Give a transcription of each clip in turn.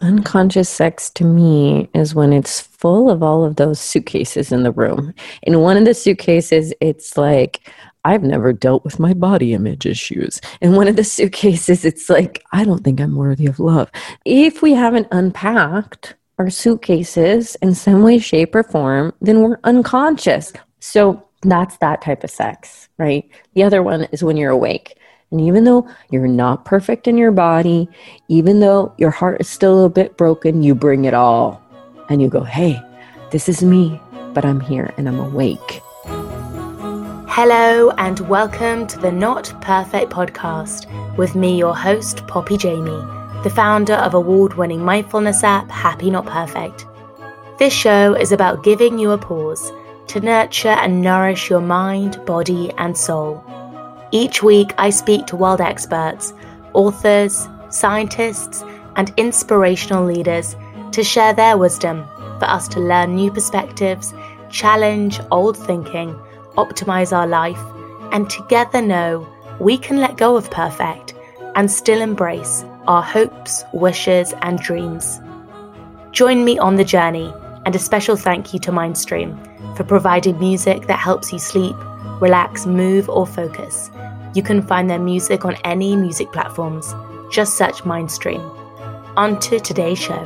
Unconscious sex to me is when it's full of all of those suitcases in the room. In one of the suitcases, it's like, I've never dealt with my body image issues. In one of the suitcases, it's like, I don't think I'm worthy of love. If we haven't unpacked our suitcases in some way, shape, or form, then we're unconscious. So that's that type of sex, right? The other one is when you're awake. And even though you're not perfect in your body, even though your heart is still a bit broken, you bring it all. And you go, hey, this is me, but I'm here and I'm awake. Hello, and welcome to the Not Perfect podcast with me, your host, Poppy Jamie, the founder of award winning mindfulness app Happy Not Perfect. This show is about giving you a pause to nurture and nourish your mind, body, and soul. Each week, I speak to world experts, authors, scientists, and inspirational leaders to share their wisdom for us to learn new perspectives, challenge old thinking, optimize our life, and together know we can let go of perfect and still embrace our hopes, wishes, and dreams. Join me on the journey, and a special thank you to Mindstream for providing music that helps you sleep, relax, move, or focus. You can find their music on any music platforms. Just search Mindstream. On to today's show.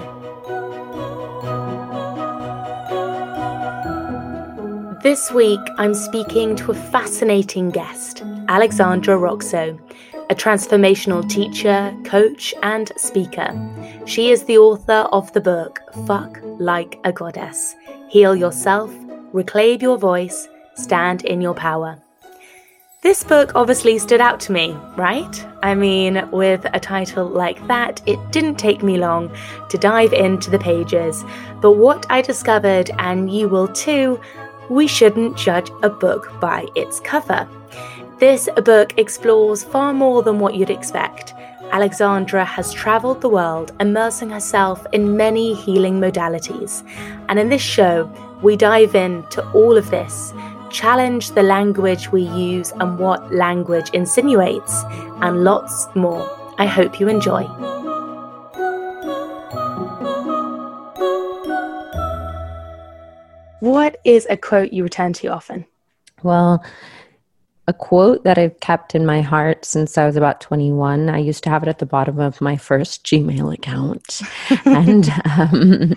This week, I'm speaking to a fascinating guest, Alexandra Roxo, a transformational teacher, coach, and speaker. She is the author of the book Fuck Like a Goddess Heal Yourself, Reclaim Your Voice, Stand in Your Power. This book obviously stood out to me, right? I mean, with a title like that, it didn't take me long to dive into the pages. But what I discovered, and you will too, we shouldn't judge a book by its cover. This book explores far more than what you'd expect. Alexandra has traveled the world, immersing herself in many healing modalities. And in this show, we dive into all of this, challenge the language we use and what language insinuates, and lots more. I hope you enjoy. What is a quote you return to often? Well, a quote that I've kept in my heart since I was about 21. I used to have it at the bottom of my first Gmail account. and um,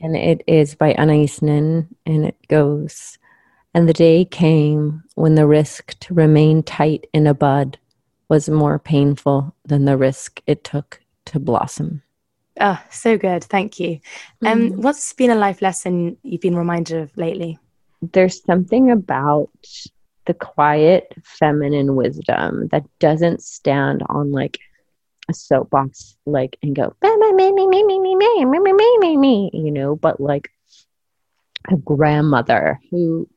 and it is by Anais Nin, and it goes, And the day came when the risk to remain tight in a bud was more painful than the risk it took to blossom. Oh, so good. Thank you. Um, What's been a life lesson you've been reminded of lately? There's something about the quiet feminine wisdom that doesn't stand on like a soapbox like and go me me me me me me me me me me me me me you know but like a grandmother who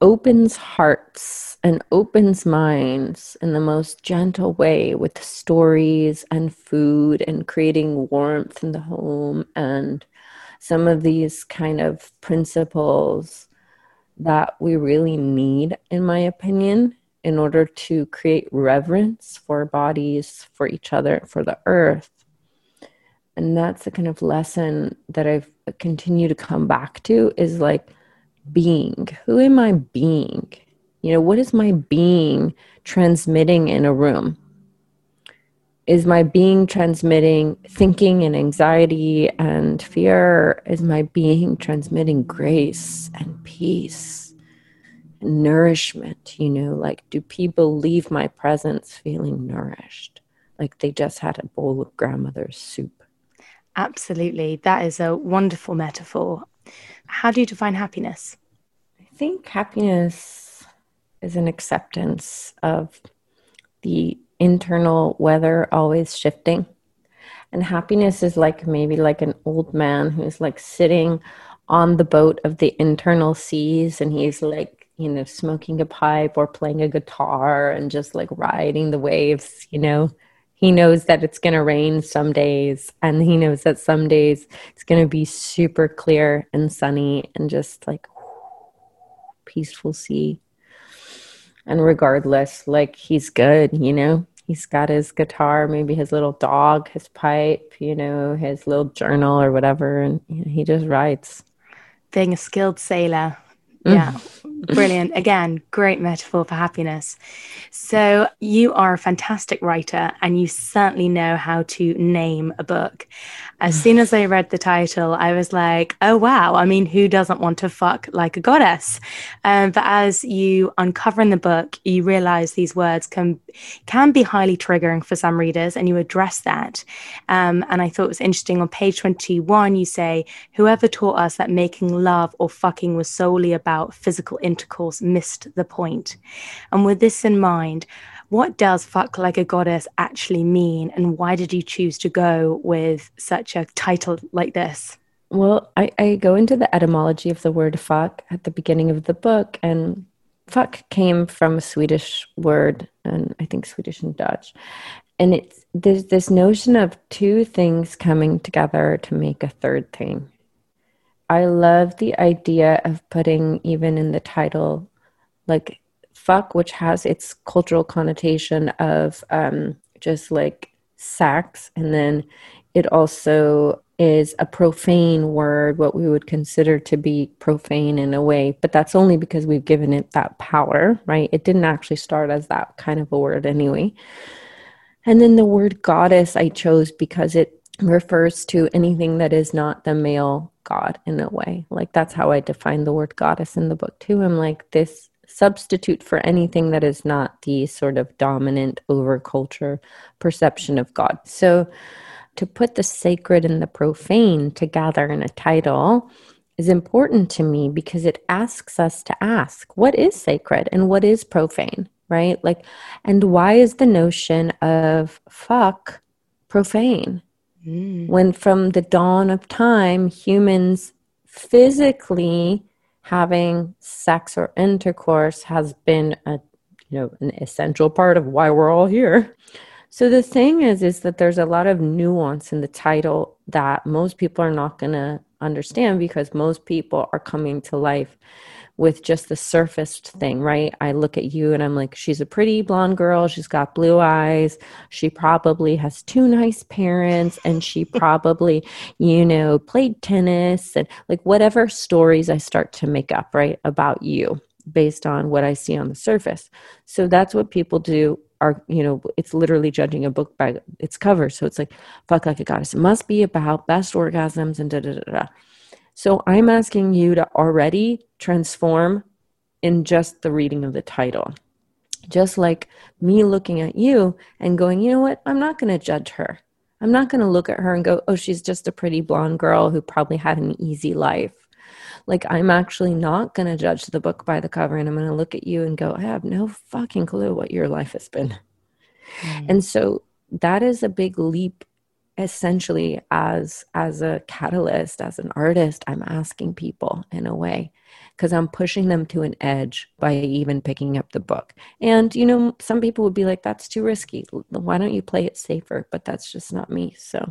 opens hearts and opens minds in the most gentle way with stories and food and creating warmth in the home and some of these kind of principles that we really need, in my opinion, in order to create reverence for bodies, for each other, for the earth. And that's the kind of lesson that I've continued to come back to is like being. Who am I being? You know, what is my being transmitting in a room? Is my being transmitting thinking and anxiety and fear? Is my being transmitting grace and peace and nourishment? You know, like, do people leave my presence feeling nourished? Like they just had a bowl of grandmother's soup. Absolutely. That is a wonderful metaphor. How do you define happiness? I think happiness is an acceptance of the internal weather always shifting. And happiness is like maybe like an old man who's like sitting on the boat of the internal seas and he's like, you know, smoking a pipe or playing a guitar and just like riding the waves, you know. He knows that it's going to rain some days and he knows that some days it's going to be super clear and sunny and just like peaceful sea. And regardless like he's good you know? He's got his guitar maybe his little dog his pipe you know his little journal or whatever and he just writes. Being a skilled sailor. Mm. Brilliant again great metaphor for happiness so you are a fantastic writer and you certainly know how to name a book as soon as I read the title, I was like, oh, wow. I mean, who doesn't want to fuck like a goddess? Um, but as you uncover in the book, you realize these words can, can be highly triggering for some readers, and you address that. Um, and I thought it was interesting on page 21, you say, whoever taught us that making love or fucking was solely about physical intercourse missed the point. And with this in mind, what does fuck like a goddess actually mean, and why did you choose to go with such a title like this? Well, I, I go into the etymology of the word fuck at the beginning of the book, and fuck came from a Swedish word, and I think Swedish and Dutch. And it's there's this notion of two things coming together to make a third thing. I love the idea of putting even in the title like fuck, which has its cultural connotation of um, just like sex, and then it also is a profane word, what we would consider to be profane in a way, but that's only because we've given it that power, right? It didn't actually start as that kind of a word anyway. And then the word goddess I chose because it refers to anything that is not the male god in a way. Like that's how I define the word goddess in the book too. I'm like, this substitute for anything that is not the sort of dominant over culture perception of God. So to put the sacred and the profane together in a title is important to me because it asks us to ask what is sacred and what is profane, right? Like, and why is the notion of fuck profane? Mm. When from the dawn of time, humans physically having sex or intercourse has been a you know an essential part of why we're all here so the thing is is that there's a lot of nuance in the title that most people are not going to understand because most people are coming to life with just the surfaced thing, right? I look at you and I'm like, she's a pretty blonde girl. She's got blue eyes. She probably has two nice parents and she probably, you know, played tennis and like whatever stories I start to make up, right, about you based on what I see on the surface. So that's what people do are you know it's literally judging a book by its cover so it's like fuck like a goddess it must be about best orgasms and da da da da so I'm asking you to already transform in just the reading of the title. Just like me looking at you and going, you know what? I'm not going to judge her. I'm not going to look at her and go, oh, she's just a pretty blonde girl who probably had an easy life. Like, I'm actually not going to judge the book by the cover and I'm going to look at you and go, I have no fucking clue what your life has been. Mm. And so that is a big leap essentially as as a catalyst as an artist i'm asking people in a way because i'm pushing them to an edge by even picking up the book. And you know some people would be like that's too risky. Why don't you play it safer? But that's just not me so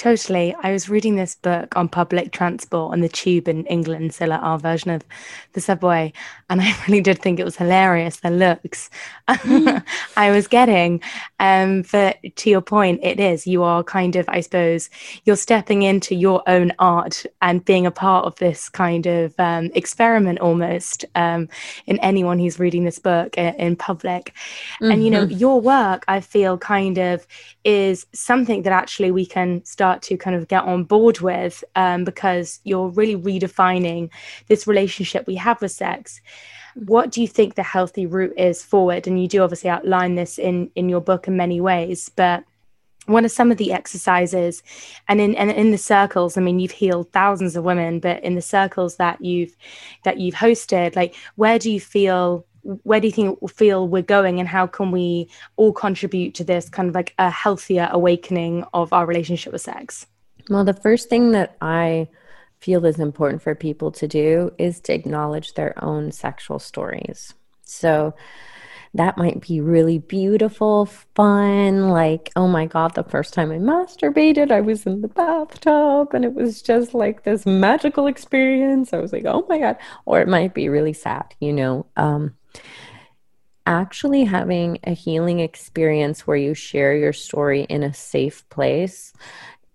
Totally. I was reading this book on public transport on the tube in England, so like our version of the subway, and I really did think it was hilarious the looks mm. I was getting. Um, but to your point, it is you are kind of, I suppose, you're stepping into your own art and being a part of this kind of um, experiment almost um, in anyone who's reading this book in, in public. Mm-hmm. And you know, mm-hmm. your work, I feel, kind of is something that actually we can start to kind of get on board with um, because you're really redefining this relationship we have with sex. What do you think the healthy route is forward? And you do obviously outline this in in your book in many ways but what are some of the exercises? And in and in the circles i mean you've healed thousands of women but in the circles that you've that you've hosted like where do you feel where do you think feel we're going and how can we all contribute to this kind of like a healthier awakening of our relationship with sex well the first thing that i feel is important for people to do is to acknowledge their own sexual stories so that might be really beautiful, fun. Like, oh my God, the first time I masturbated, I was in the bathtub and it was just like this magical experience. I was like, oh my God. Or it might be really sad, you know. Um, actually having a healing experience where you share your story in a safe place,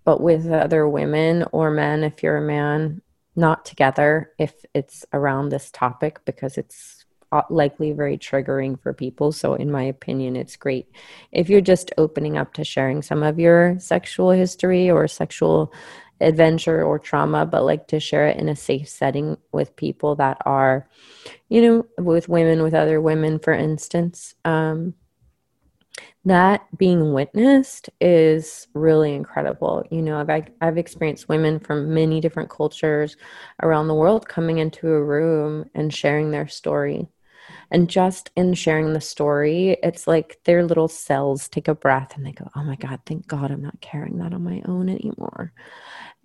but with other women or men, if you're a man, not together if it's around this topic because it's uh, likely very triggering for people. So, in my opinion, it's great if you're just opening up to sharing some of your sexual history or sexual adventure or trauma, but like to share it in a safe setting with people that are, you know, with women, with other women, for instance. Um, that being witnessed is really incredible. You know, I've I've experienced women from many different cultures around the world coming into a room and sharing their story. And just in sharing the story, it's like their little cells take a breath and they go, "Oh my god, thank God I'm not carrying that on my own anymore."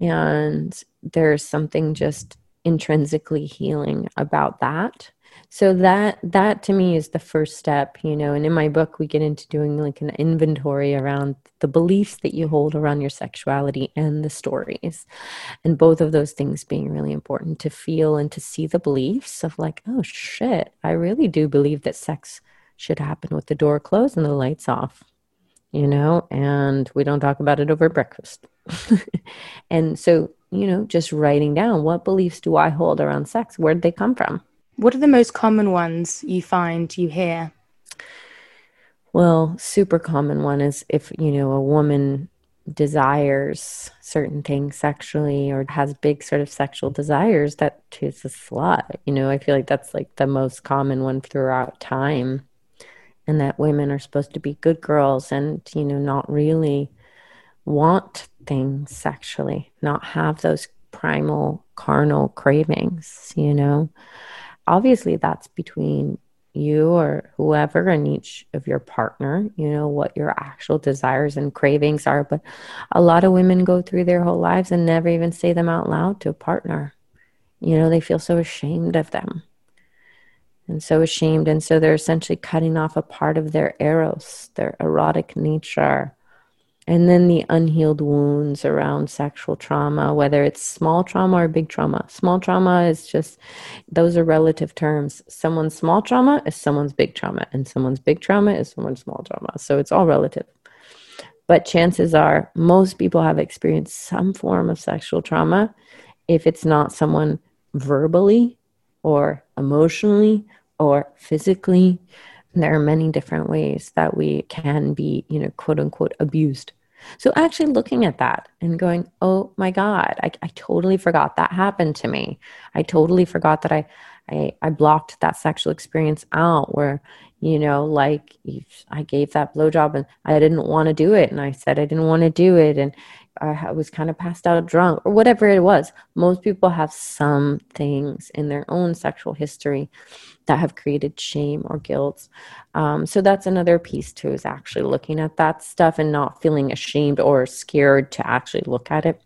And there's something just intrinsically healing about that. So that that to me is the first step, you know, and in my book we get into doing like an inventory around the beliefs that you hold around your sexuality and the stories. And both of those things being really important to feel and to see the beliefs of like, oh shit, I really do believe that sex should happen with the door closed and the lights off you know, and we don't talk about it over breakfast. and so, you know, just writing down what beliefs do I hold around sex? Where did they come from? What are the most common ones you find you hear? Well, super common one is if, you know, a woman desires certain things sexually or has big sort of sexual desires that she's a slut. You know, I feel like that's like the most common one throughout time and that women are supposed to be good girls and you know not really want things sexually not have those primal carnal cravings you know obviously that's between you or whoever and each of your partner you know what your actual desires and cravings are but a lot of women go through their whole lives and never even say them out loud to a partner you know they feel so ashamed of them and so ashamed. And so they're essentially cutting off a part of their eros, their erotic nature. And then the unhealed wounds around sexual trauma, whether it's small trauma or big trauma. Small trauma is just, those are relative terms. Someone's small trauma is someone's big trauma, and someone's big trauma is someone's small trauma. So it's all relative. But chances are, most people have experienced some form of sexual trauma. If it's not someone verbally or emotionally or physically. There are many different ways that we can be, you know, quote unquote, abused. So actually looking at that and going, oh my God, I, I totally forgot that happened to me. I totally forgot that I, I, I blocked that sexual experience out where, you know, like I gave that blowjob and I didn't want to do it. And I said I didn't want to do it. And I was kind of passed out drunk or whatever it was. Most people have some things in their own sexual history that have created shame or guilt. Um, so that's another piece too, is actually looking at that stuff and not feeling ashamed or scared to actually look at it.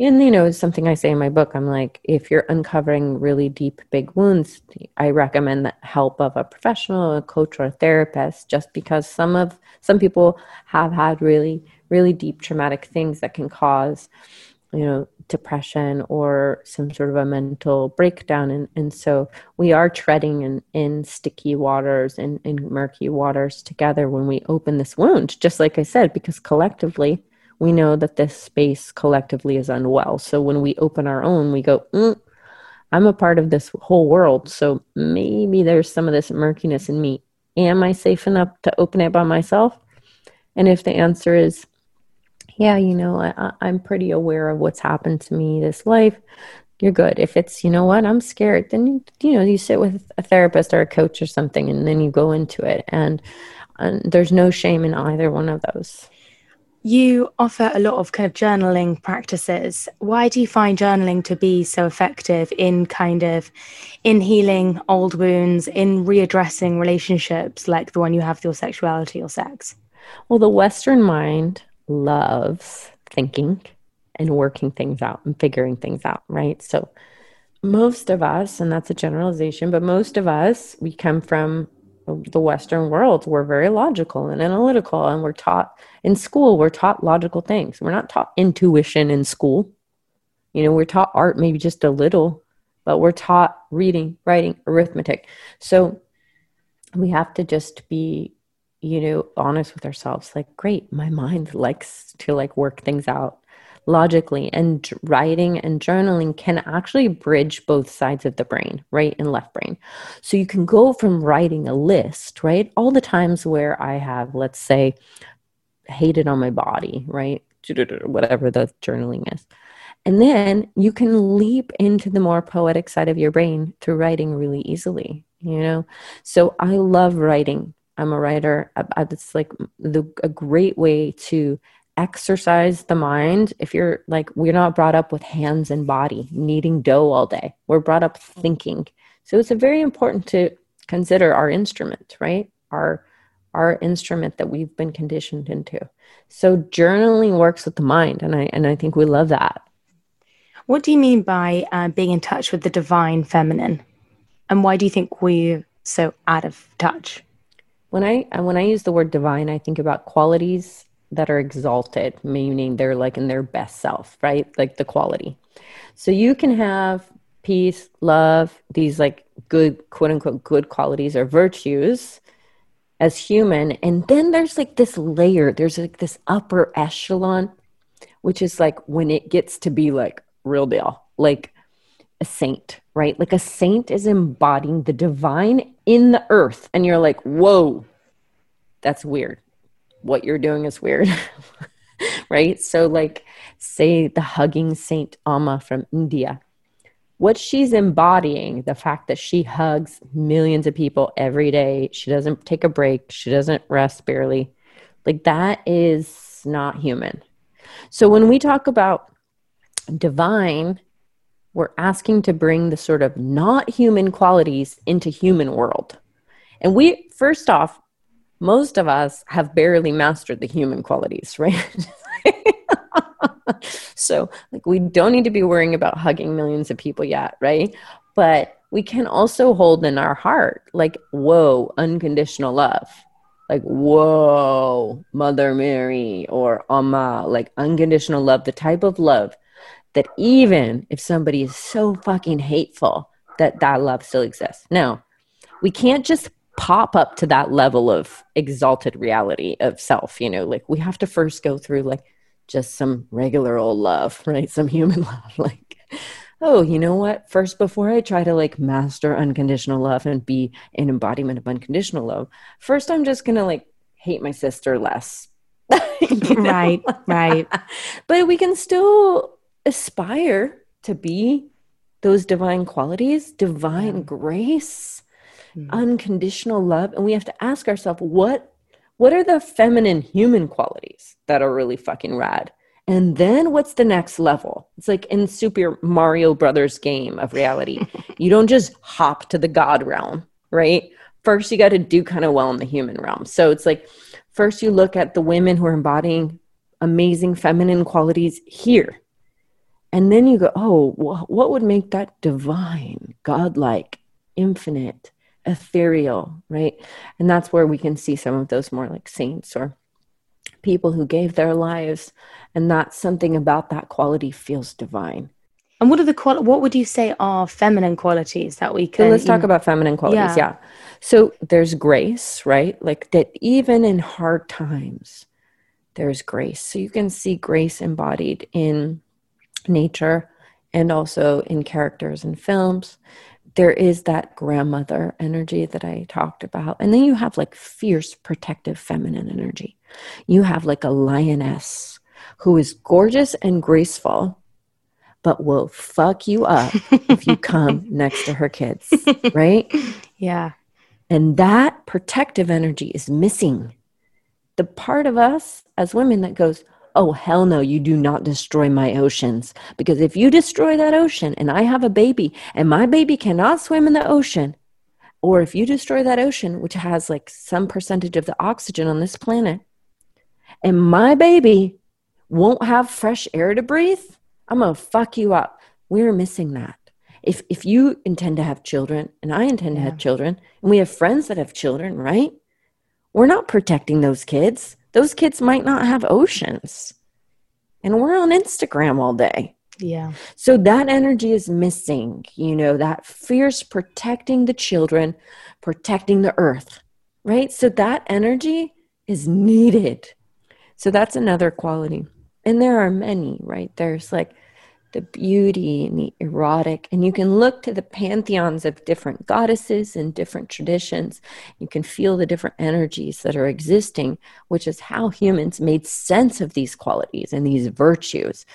And, you know, something I say in my book, I'm like, if you're uncovering really deep, big wounds, I recommend the help of a professional, a coach, or a therapist, just because some of, some people have had really, really deep traumatic things that can cause, you know, depression or some sort of a mental breakdown. And, and so we are treading in, in sticky waters and in, in murky waters together when we open this wound, just like I said, because collectively, we know that this space collectively is unwell. So when we open our own, we go, mm, I'm a part of this whole world. So maybe there's some of this murkiness in me. Am I safe enough to open it by myself? And if the answer is, yeah, you know, I, I'm pretty aware of what's happened to me this life, you're good. If it's, you know what, I'm scared, then, you, you know, you sit with a therapist or a coach or something and then you go into it. And, and there's no shame in either one of those. You offer a lot of kind of journaling practices. Why do you find journaling to be so effective in kind of in healing old wounds, in readdressing relationships like the one you have with your sexuality or sex? Well, the Western mind loves thinking and working things out and figuring things out, right? So most of us, and that's a generalization, but most of us, we come from the Western world, we're very logical and analytical, and we're taught in school, we're taught logical things. We're not taught intuition in school. You know, we're taught art maybe just a little, but we're taught reading, writing, arithmetic. So we have to just be, you know, honest with ourselves. Like, great, my mind likes to like work things out logically and writing and journaling can actually bridge both sides of the brain right and left brain so you can go from writing a list right all the times where i have let's say hated on my body right whatever the journaling is and then you can leap into the more poetic side of your brain through writing really easily you know so i love writing i'm a writer. It's like the, a great way to exercise the mind if you're like we're not brought up with hands and body kneading dough all day. We're brought up thinking. So it's a very important to consider our instrument right? Our our instrument that we've been conditioned into. So journaling works with the mind and i and i think we love that. What do you mean by uh, being in touch with the divine feminine? And why do you think we're so out of touch when i uh, when i use the word divine i think about qualities that are exalted, meaning they're like in their best self, right? Like the quality. So you can have peace, love, these like good, quote unquote, good qualities or virtues as human. And then there's like this layer, there's like this upper echelon, which is like when it gets to be like real deal, like a saint, right? Like a saint is embodying the divine in the earth. And you're like, whoa, that's weird what you're doing is weird. right? So, like, say the hugging Saint Amma from India. What she's embodying, the fact that she hugs millions of people every day, she doesn't take a break, she doesn't rest barely, like, that is not human. So, when we talk about divine, we're asking to bring the sort of not human qualities into human world. And we, first off, most of us have barely mastered the human qualities, right? so, like, we don't need to be worrying about hugging millions of people yet, right? But we can also hold in our heart, like, whoa, unconditional love. Like, whoa, Mother Mary or Amma, like unconditional love, the type of love that even if somebody is so fucking hateful, that that love still exists. Now, we can't just pop up to that level of exalted reality of self you know like we have to first go through like just some regular old love right? Some human love like oh you know what? First before i try to like master unconditional love and be an embodiment of unconditional love first i'm just gonna like hate my sister less. Right right. But we can still aspire to be those divine qualities divine grace mm-hmm. unconditional love and we have to ask ourselves what what are the feminine human qualities that are really fucking rad And then what's the next level? It's like in Super Mario Brothers game of reality. you don't just hop to the God realm, right? First, you got to do kind of well in the human realm. So it's like, first, you look at the women who are embodying amazing feminine qualities here. And then you go, oh, what would make that divine, godlike, infinite, ethereal, right? And that's where we can see some of those more like saints or people who gave their lives. And that something about that quality feels divine. And what are the qual- what would you say are feminine qualities that we can so let's talk about feminine qualities, yeah. yeah. So there's grace, right? Like that even in hard times, there's grace. So you can see grace embodied in nature and also in characters in films. There is that grandmother energy that I talked about. And then you have like fierce, protective feminine energy. You have like a lioness who is gorgeous and graceful, but will fuck you up if you come next to her kids, right? Yeah. And that protective energy is missing. The part of us as women that goes, Oh, hell no, you do not destroy my oceans. Because if you destroy that ocean and I have a baby and my baby cannot swim in the ocean, or if you destroy that ocean, which has like some percentage of the oxygen on this planet, and my baby won't have fresh air to breathe, I'm to fuck you up. We're missing that. If, if you intend to have children and I intend yeah. to have children and we have friends that have children, right? We're not protecting those kids those kids might not have oceans. And we're on Instagram all day. Yeah. So that energy is missing, you know, that fierce protecting the children, protecting the earth, right? So that energy is needed. So that's another quality. And there are many, right? There's like the beauty and the erotic. And you can look to the pantheons of different goddesses and different traditions. You can feel the different energies that are existing, which is how humans made sense of these qualities and these virtues.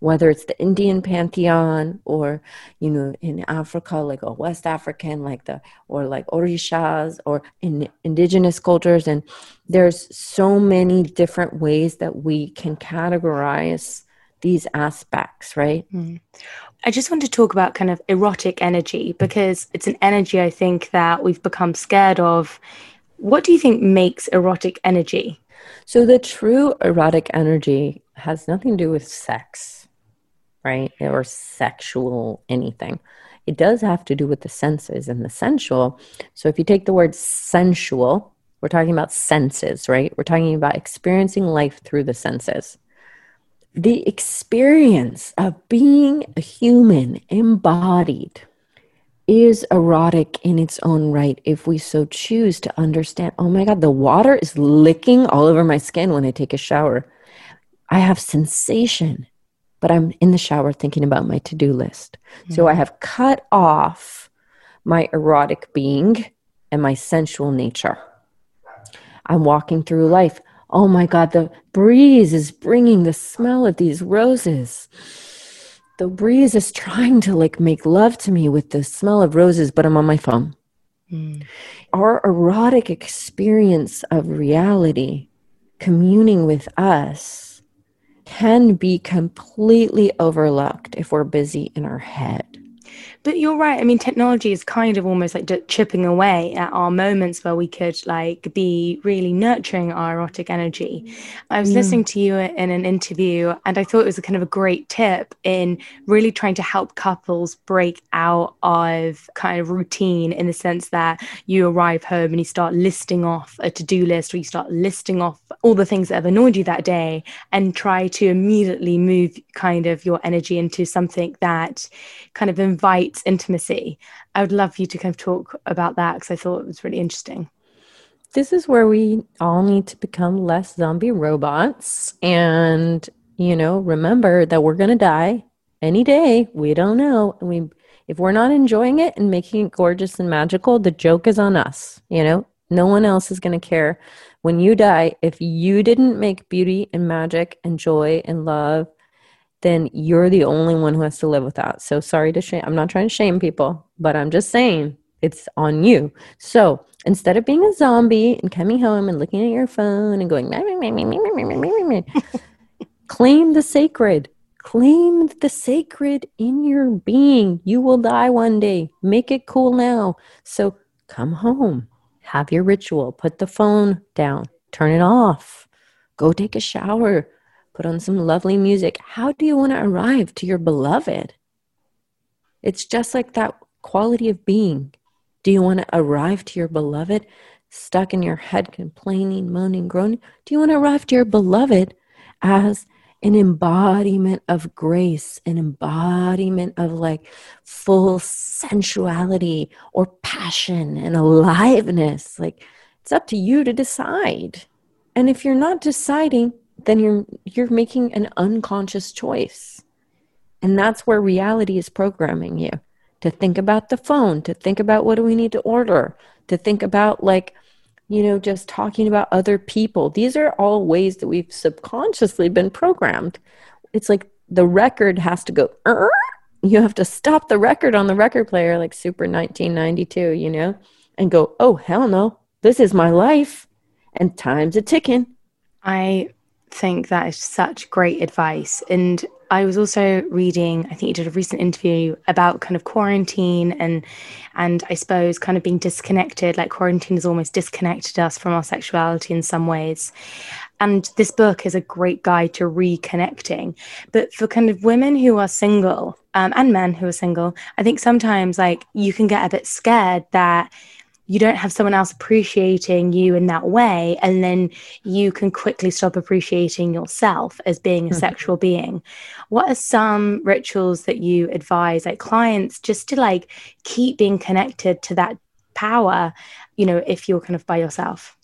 Whether it's the Indian pantheon or, you know, in Africa, like a West African, like the, or like Orishas or in indigenous cultures. And there's so many different ways that we can categorize these aspects, right? Mm. I just want to talk about kind of erotic energy because it's an energy I think that we've become scared of. What do you think makes erotic energy? So, the true erotic energy has nothing to do with sex, right? Or sexual anything. It does have to do with the senses and the sensual. So, if you take the word sensual, we're talking about senses, right? We're talking about experiencing life through the senses the experience of being a human embodied is erotic in its own right if we so choose to understand oh my god the water is licking all over my skin when i take a shower. I have sensation but i'm in the shower thinking about my to-do list. Mm-hmm. so i have cut off my erotic being and my sensual nature. I'm walking through life oh my God, the breeze is bringing the smell of these roses. The breeze is trying to like make love to me with the smell of roses, but I'm on my phone. Mm. Our erotic experience of reality communing with us can be completely overlooked if we're busy in our head. But you're right. I mean, technology is kind of almost like chipping away at our moments where we could like be really nurturing our erotic energy. I was mm. listening to you in an interview and I thought it was a kind of a great tip in really trying to help couples break out of kind of routine in the sense that you arrive home and you start listing off a to-do list or you start listing off all the things that have annoyed you that day and try to immediately move kind of your energy into something that kind of invites intimacy. I would love for you to kind of talk about that because I thought it was really interesting. This is where we all need to become less zombie robots and, you know, remember that we're going to die any day. We don't know. We if we're not enjoying it and making it gorgeous and magical, the joke is on us, you know? No one else is going to care. When you die, if you didn't make beauty and magic and joy and love then you're the only one who has to live with that. So sorry to shame. I'm not trying to shame people, but I'm just saying it's on you. So instead of being a zombie and coming home and looking at your phone and going, Claim the sacred. Claim the sacred in your being. You will die one day. Make it cool now. So come home, have your ritual, put the phone down, turn it off, go take a shower, put on some lovely music. How do you want to arrive to your beloved? It's just like that quality of being. Do you want to arrive to your beloved stuck in your head, complaining, moaning, groaning? Do you want to arrive to your beloved as an embodiment of grace, an embodiment of like full sensuality or passion and aliveness? Like it's up to you to decide. And if you're not deciding, then you're you're making an unconscious choice. And that's where reality is programming you to think about the phone, to think about what do we need to order, to think about like, you know, just talking about other people. These are all ways that we've subconsciously been programmed. It's like the record has to go, Arr! you have to stop the record on the record player, like Super 1992, you know, and go, oh, hell no, this is my life. And time's a ticking. I think that is such great advice. And I was also reading, I think you did a recent interview about kind of quarantine and and I suppose kind of being disconnected, like quarantine has almost disconnected us from our sexuality in some ways. And this book is a great guide to reconnecting. But for kind of women who are single um, and men who are single, I think sometimes like you can get a bit scared that you don't have someone else appreciating you in that way and then you can quickly stop appreciating yourself as being a mm-hmm. sexual being what are some rituals that you advise like clients just to like keep being connected to that power you know if you're kind of by yourself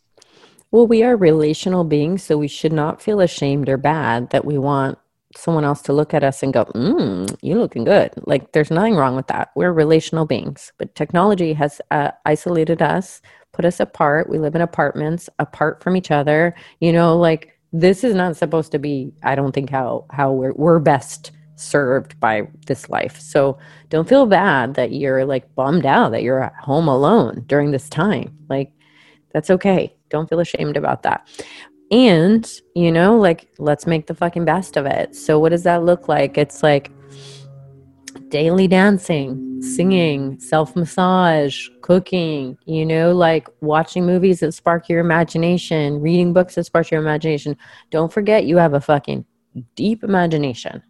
well we are relational beings so we should not feel ashamed or bad that we want someone else to look at us and go, mm, you're looking good. Like there's nothing wrong with that. We're relational beings, but technology has uh, isolated us, put us apart. We live in apartments apart from each other. You know, like this is not supposed to be, I don't think how, how we're, we're best served by this life. So don't feel bad that you're like bummed out that you're at home alone during this time. Like that's okay. Don't feel ashamed about that and you know like let's make the fucking best of it. So what does that look like? It's like daily dancing singing self massage cooking you know like watching movies that spark your imagination reading books that spark your imagination. Don't forget you have a fucking deep imagination.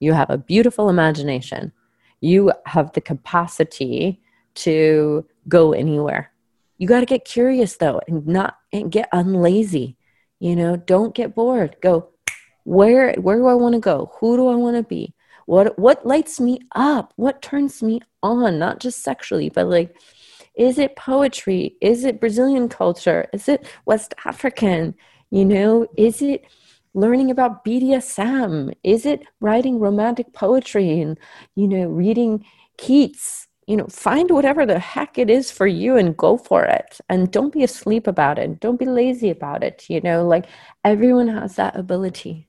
You have a beautiful imagination. You have the capacity to go anywhere. You got to get curious though and not and get unlazy you know, don't get bored. Go, where where do I want to go? Who do I want to be? What what lights me up? What turns me on? Not just sexually, but like is it poetry? Is it Brazilian culture? Is it West African? You know, is it learning about BDSM? Is it writing romantic poetry and, you know, reading Keats? You know, find whatever the heck it is for you and go for it. And don't be asleep about it. Don't be lazy about it. You know, like everyone has that ability.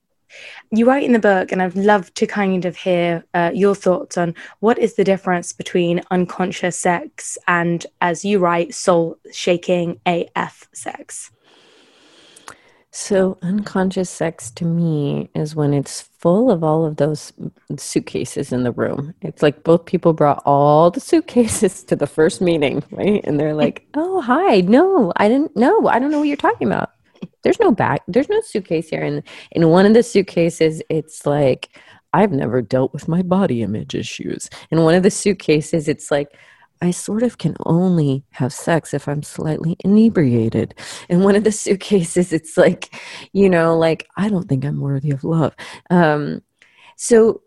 You write in the book, and I'd love to kind of hear uh, your thoughts on what is the difference between unconscious sex and, as you write, soul shaking AF sex. So, unconscious sex to me is when it's full of all of those suitcases in the room. It's like both people brought all the suitcases to the first meeting, right? And they're like, oh, hi. No, I didn't know. I don't know what you're talking about. There's no bag, there's no suitcase here. And in one of the suitcases, it's like, I've never dealt with my body image issues. In one of the suitcases, it's like, I sort of can only have sex if I'm slightly inebriated. In one of the suitcases, it's like, you know, like, I don't think I'm worthy of love. Um, so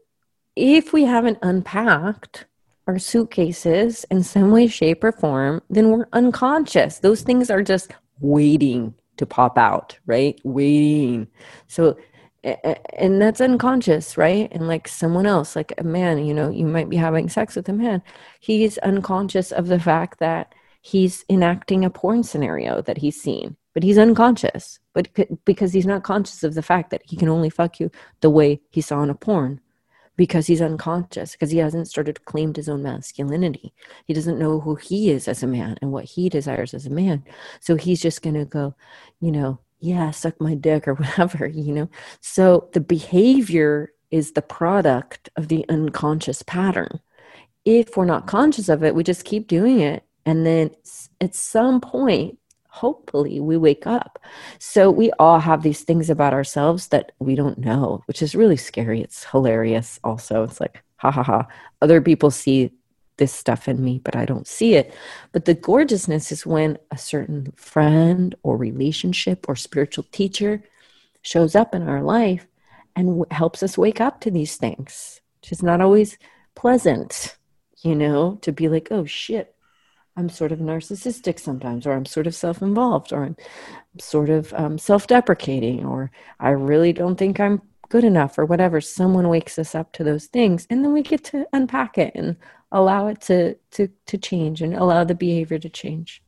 if we haven't unpacked our suitcases in some way, shape, or form, then we're unconscious. Those things are just waiting to pop out, right? Waiting. So and that's unconscious right? And like someone else like a man you know you might be having sex with a man. He's unconscious of the fact that he's enacting a porn scenario that he's seen but he's unconscious. But because he's not conscious of the fact that he can only fuck you the way he saw in a porn. Because he's unconscious because he hasn't started to claim his own masculinity. He doesn't know who he is as a man and what he desires as a man. So he's just going to go you know yeah, suck my dick or whatever, you know? So the behavior is the product of the unconscious pattern. If we're not conscious of it, we just keep doing it. And then at some point, hopefully, we wake up. So we all have these things about ourselves that we don't know, which is really scary. It's hilarious also. It's like, ha ha ha. Other people see this stuff in me, but I don't see it. But the gorgeousness is when a certain friend or relationship or spiritual teacher shows up in our life and w- helps us wake up to these things, which is not always pleasant, you know, to be like, oh shit, I'm sort of narcissistic sometimes, or I'm sort of self involved, or I'm sort of um, self deprecating, or I really don't think I'm good enough, or whatever. Someone wakes us up to those things, and then we get to unpack it and allow it to to to change and allow the behavior to change.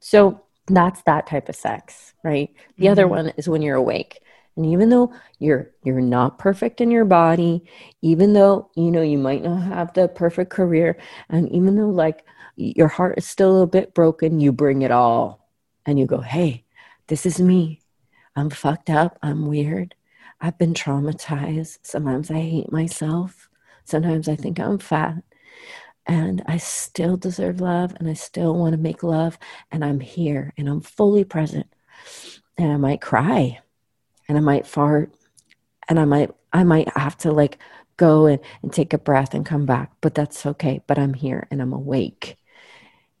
So that's that type of sex right? The mm-hmm. other one is when you're awake. And even though you're you're not perfect in your body even though you know you might not have the perfect career and even though like your heart is still a bit broken you bring it all and you go hey this is me. I'm fucked up. I'm weird i've been traumatized sometimes i hate myself sometimes i think i'm fat and I still deserve love and I still want to make love and I'm here and I'm fully present. And I might cry and I might fart and I might I might have to like go and, and take a breath and come back, but that's okay. But I'm here and I'm awake.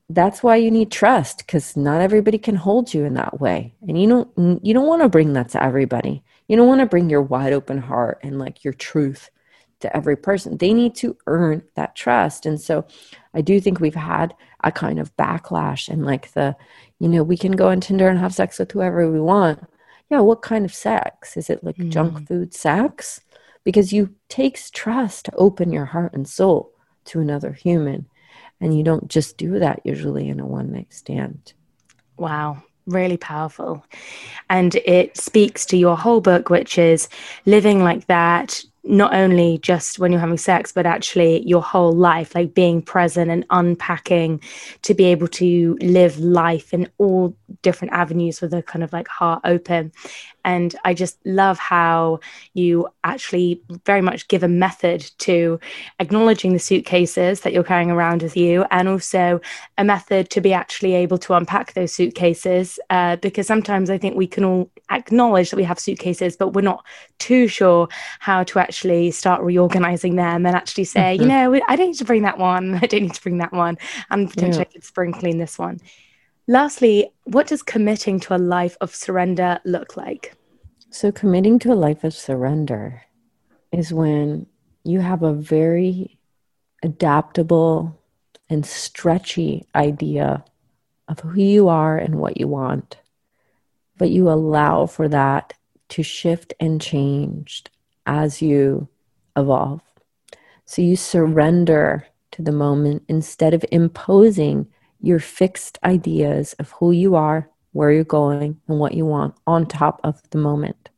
That's why you need trust because not everybody can hold you in that way. And you don't you don't want to bring that to everybody. You don't want to bring your wide open heart and like your truth to every person. They need to earn that trust. And so I do think we've had a kind of backlash and like the, you know, we can go on Tinder and have sex with whoever we want. Yeah, what kind of sex? Is it like mm. junk food sex? Because you takes trust to open your heart and soul to another human. And you don't just do that usually in a one night stand. Wow really powerful. And it speaks to your whole book, which is living like that, not only just when you're having sex, but actually your whole life, like being present and unpacking to be able to live life in all different avenues with a kind of like heart open. And I just love how you actually very much give a method to acknowledging the suitcases that you're carrying around with you, and also a method to be actually able to unpack those suitcases. Uh, because sometimes I think we can all acknowledge that we have suitcases, but we're not too sure how to actually start reorganizing them and actually say, mm-hmm. you know, I don't need to bring that one, I don't need to bring that one, and potentially yeah. I could sprinkle in this one. Lastly, what does committing to a life of surrender look like? So, committing to a life of surrender is when you have a very adaptable and stretchy idea of who you are and what you want, but you allow for that to shift and change as you evolve. So, you surrender to the moment instead of imposing your fixed ideas of who you are, where you're going, and what you want on top of the moment.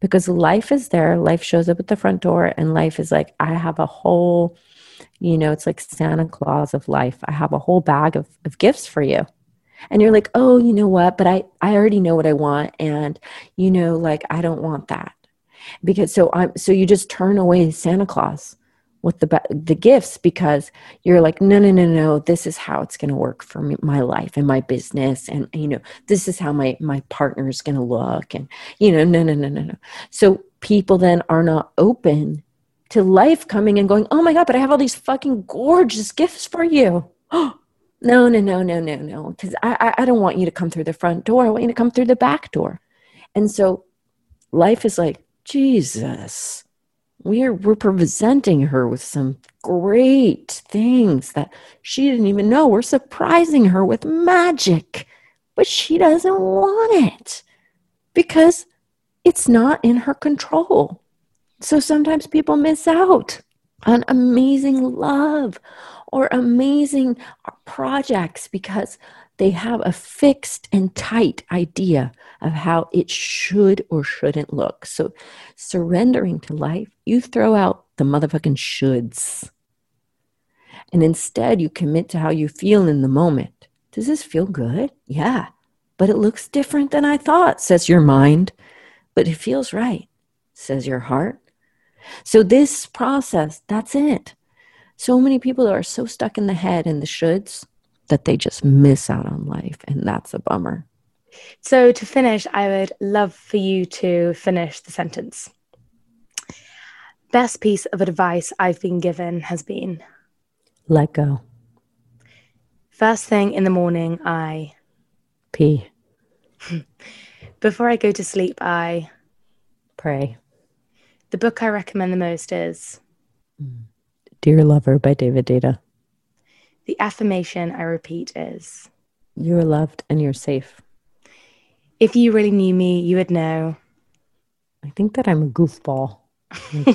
Because life is there, life shows up at the front door, and life is like, I have a whole, you know, it's like Santa Claus of life. I have a whole bag of, of gifts for you. And you're like, oh, you know what? But I, I already know what I want. And, you know, like, I don't want that. Because so I'm, so you just turn away Santa Claus with the the gifts because you're like no no no no this is how it's going to work for me, my life and my business and you know this is how my my partner is going to look and you know no no no no no so people then are not open to life coming and going oh my god but i have all these fucking gorgeous gifts for you no no no no no no because I, I don't want you to come through the front door i want you to come through the back door and so life is like jesus we're we're presenting her with some great things that she didn't even know. We're surprising her with magic, but she doesn't want it because it's not in her control. So sometimes people miss out on amazing love or amazing projects because they have a fixed and tight idea of how it should or shouldn't look. So, surrendering to life, you throw out the motherfucking shoulds. And instead, you commit to how you feel in the moment. Does this feel good? Yeah. but it looks different than I thought, says your mind. But it feels right, says your heart. So, this process, that's it. So many people are so stuck in the head and the shoulds that they just miss out on life. And that's a bummer. So, to finish, I would love for you to finish the sentence. Best piece of advice I've been given has been let go. First thing in the morning, I pee. Before I go to sleep, I pray. The book I recommend the most is mm. Dear Lover by David Deida. The affirmation I repeat is You're loved and you're safe. If you really knew me, you would know. I think that I'm a goofball.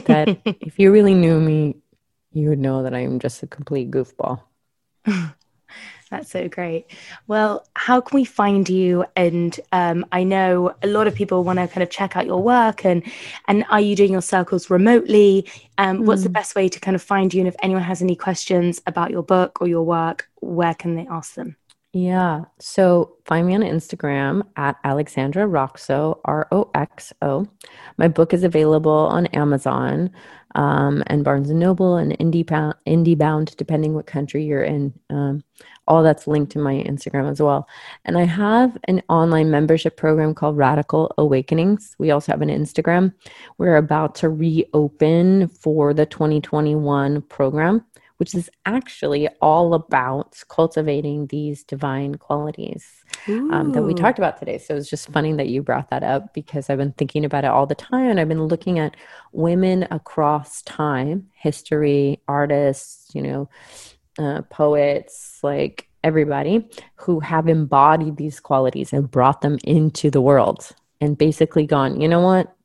that if you really knew me, you would know that I am just a complete goofball. That's so great. Well, how can we find you? And um, I know a lot of people want to kind of check out your work. And and are you doing your circles remotely? Um, mm. What's the hmm. best way to kind of find you? And if anyone has any questions about your book or your work, where can they ask them? Yeah. So find me on Instagram at Alexandra Roxo, R O X O. My book is available on Amazon um, and Barnes and Noble and indie indie bound, depending what country you're in. Um, all that's linked in my Instagram as well. And I have an online membership program called Radical Awakenings. We also have an Instagram. We're about to reopen for the 2021 program which is actually all about cultivating these divine qualities um, that we talked about today. So it's just funny that you brought that up because I've been thinking about it all the time. And I've been looking at women across time, history, artists, you know, uh, poets, like everybody who have embodied these qualities and brought them into the world and basically gone, you know what?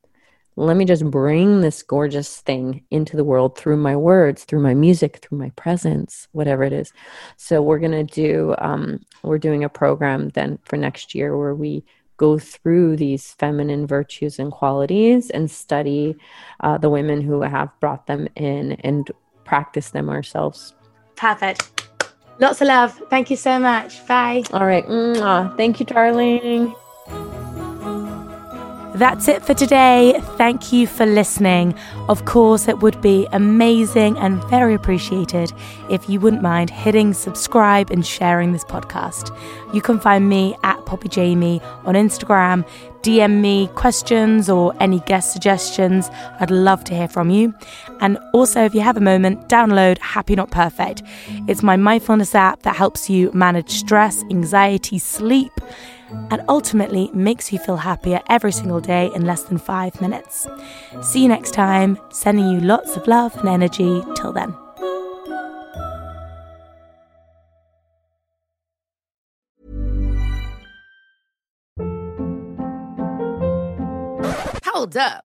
Let me just bring this gorgeous thing into the world through my words through my music through my presence whatever it is. So we're going to do um, we're doing a program then for next year where we go through these feminine virtues and qualities and study uh, the women who have brought them in and practice them ourselves. Perfect. Lots of love. Thank you so much. Bye. All right. Thank you darling that's it for today. Thank you for listening. Of course, it would be amazing and very appreciated if you wouldn't mind hitting subscribe and sharing this podcast. You can find me at Poppy Jamie on Instagram. DM me questions or any guest suggestions. I'd love to hear from you. And also, if you have a moment, download Happy Not Perfect. It's my mindfulness app that helps you manage stress, anxiety, sleep and ultimately makes you feel happier every single day in less than five minutes. See you next time, sending you lots of love and energy. Till then. Hold up.